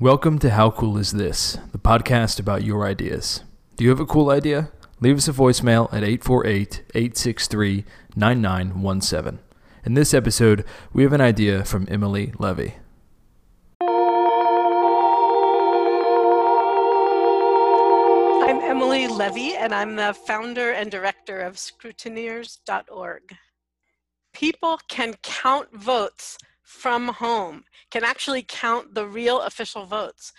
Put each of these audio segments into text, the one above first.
Welcome to How Cool Is This, the podcast about your ideas. Do you have a cool idea? Leave us a voicemail at 848 863 9917. In this episode, we have an idea from Emily Levy. Levy, and I'm the founder and director of scrutineers.org. People can count votes from home, can actually count the real official votes.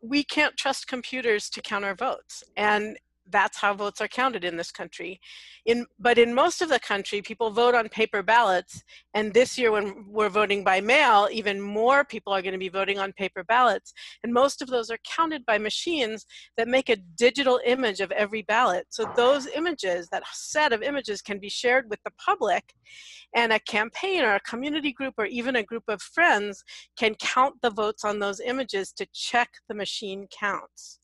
We can't trust computers to count our votes, and that's how votes are counted in this country. In, but in most of the country, people vote on paper ballots. And this year, when we're voting by mail, even more people are going to be voting on paper ballots. And most of those are counted by machines that make a digital image of every ballot. So those images, that set of images, can be shared with the public. And a campaign or a community group or even a group of friends can count the votes on those images to check the machine counts.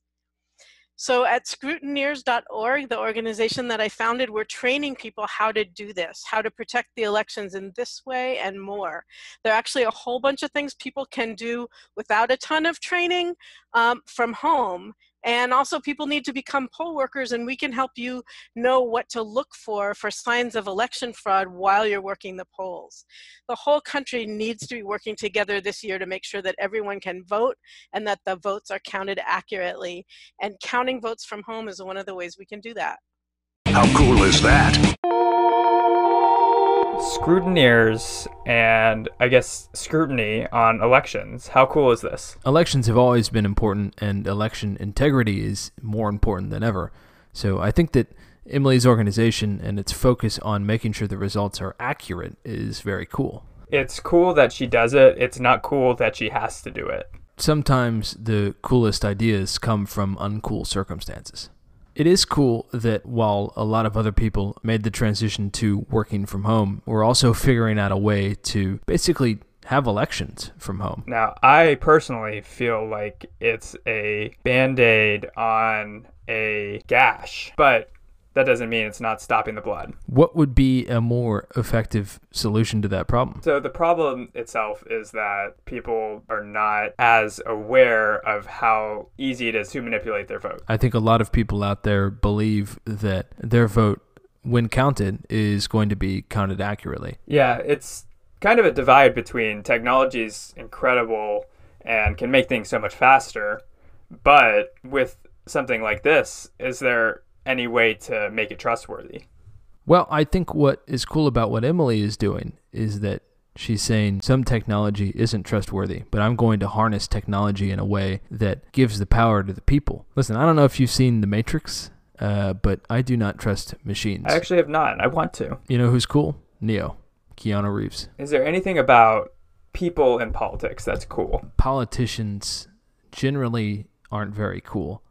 So at scrutineers.org, the organization that I founded, we're training people how to do this, how to protect the elections in this way and more. There are actually a whole bunch of things people can do without a ton of training um, from home. And also people need to become poll workers and we can help you know what to look for for signs of election fraud while you're working the polls. The whole country needs to be working together this year to make sure that everyone can vote and that the votes are counted accurately. And counting votes from home is one of the ways we can do that. Scrutineers and I guess scrutiny on elections. How cool is this? Elections have always been important, and election integrity is more important than ever. So I think that Emily's organization and its focus on making sure the results are accurate is very cool. It's cool that she does it. It's not cool that she has to do it. Sometimes the coolest ideas come from uncool circumstances. It is cool that while a lot of other people made the transition to working from home, we're also figuring out a way to basically have elections from home. Now, I personally feel like it's a band aid on a gash, but that doesn't mean it's not stopping the blood. What would be a more effective solution to that problem? So, the problem itself is that people are not as aware of how easy it is to manipulate their vote. I think a lot of people out there believe that their vote, when counted, is going to be counted accurately. Yeah, it's kind of a divide between technology is incredible and can make things so much faster, but with something like this, is there any way to make it trustworthy. Well, I think what is cool about what Emily is doing is that she's saying some technology isn't trustworthy, but I'm going to harness technology in a way that gives the power to the people. Listen, I don't know if you've seen The Matrix, uh, but I do not trust machines. I actually have not. I want to. You know who's cool? Neo, Keanu Reeves. Is there anything about people in politics that's cool? Politicians generally aren't very cool,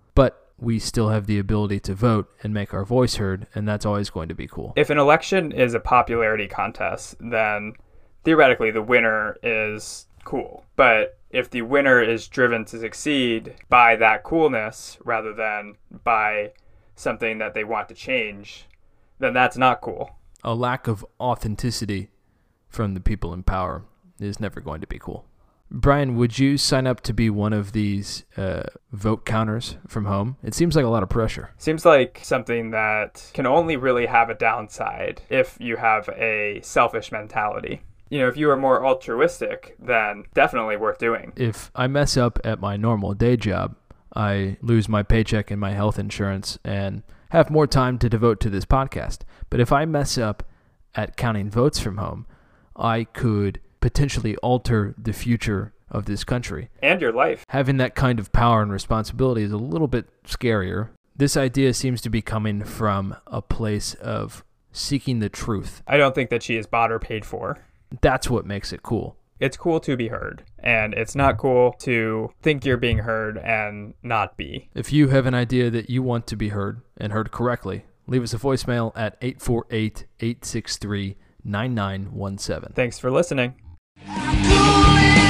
we still have the ability to vote and make our voice heard, and that's always going to be cool. If an election is a popularity contest, then theoretically the winner is cool. But if the winner is driven to succeed by that coolness rather than by something that they want to change, then that's not cool. A lack of authenticity from the people in power is never going to be cool. Brian, would you sign up to be one of these uh, vote counters from home? It seems like a lot of pressure. Seems like something that can only really have a downside if you have a selfish mentality. You know, if you are more altruistic, then definitely worth doing. If I mess up at my normal day job, I lose my paycheck and my health insurance and have more time to devote to this podcast. But if I mess up at counting votes from home, I could potentially alter the future of this country. And your life. Having that kind of power and responsibility is a little bit scarier. This idea seems to be coming from a place of seeking the truth. I don't think that she is bought or paid for. That's what makes it cool. It's cool to be heard, and it's not cool to think you're being heard and not be. If you have an idea that you want to be heard and heard correctly, leave us a voicemail at 848 863 9917. Thanks for listening. How cool is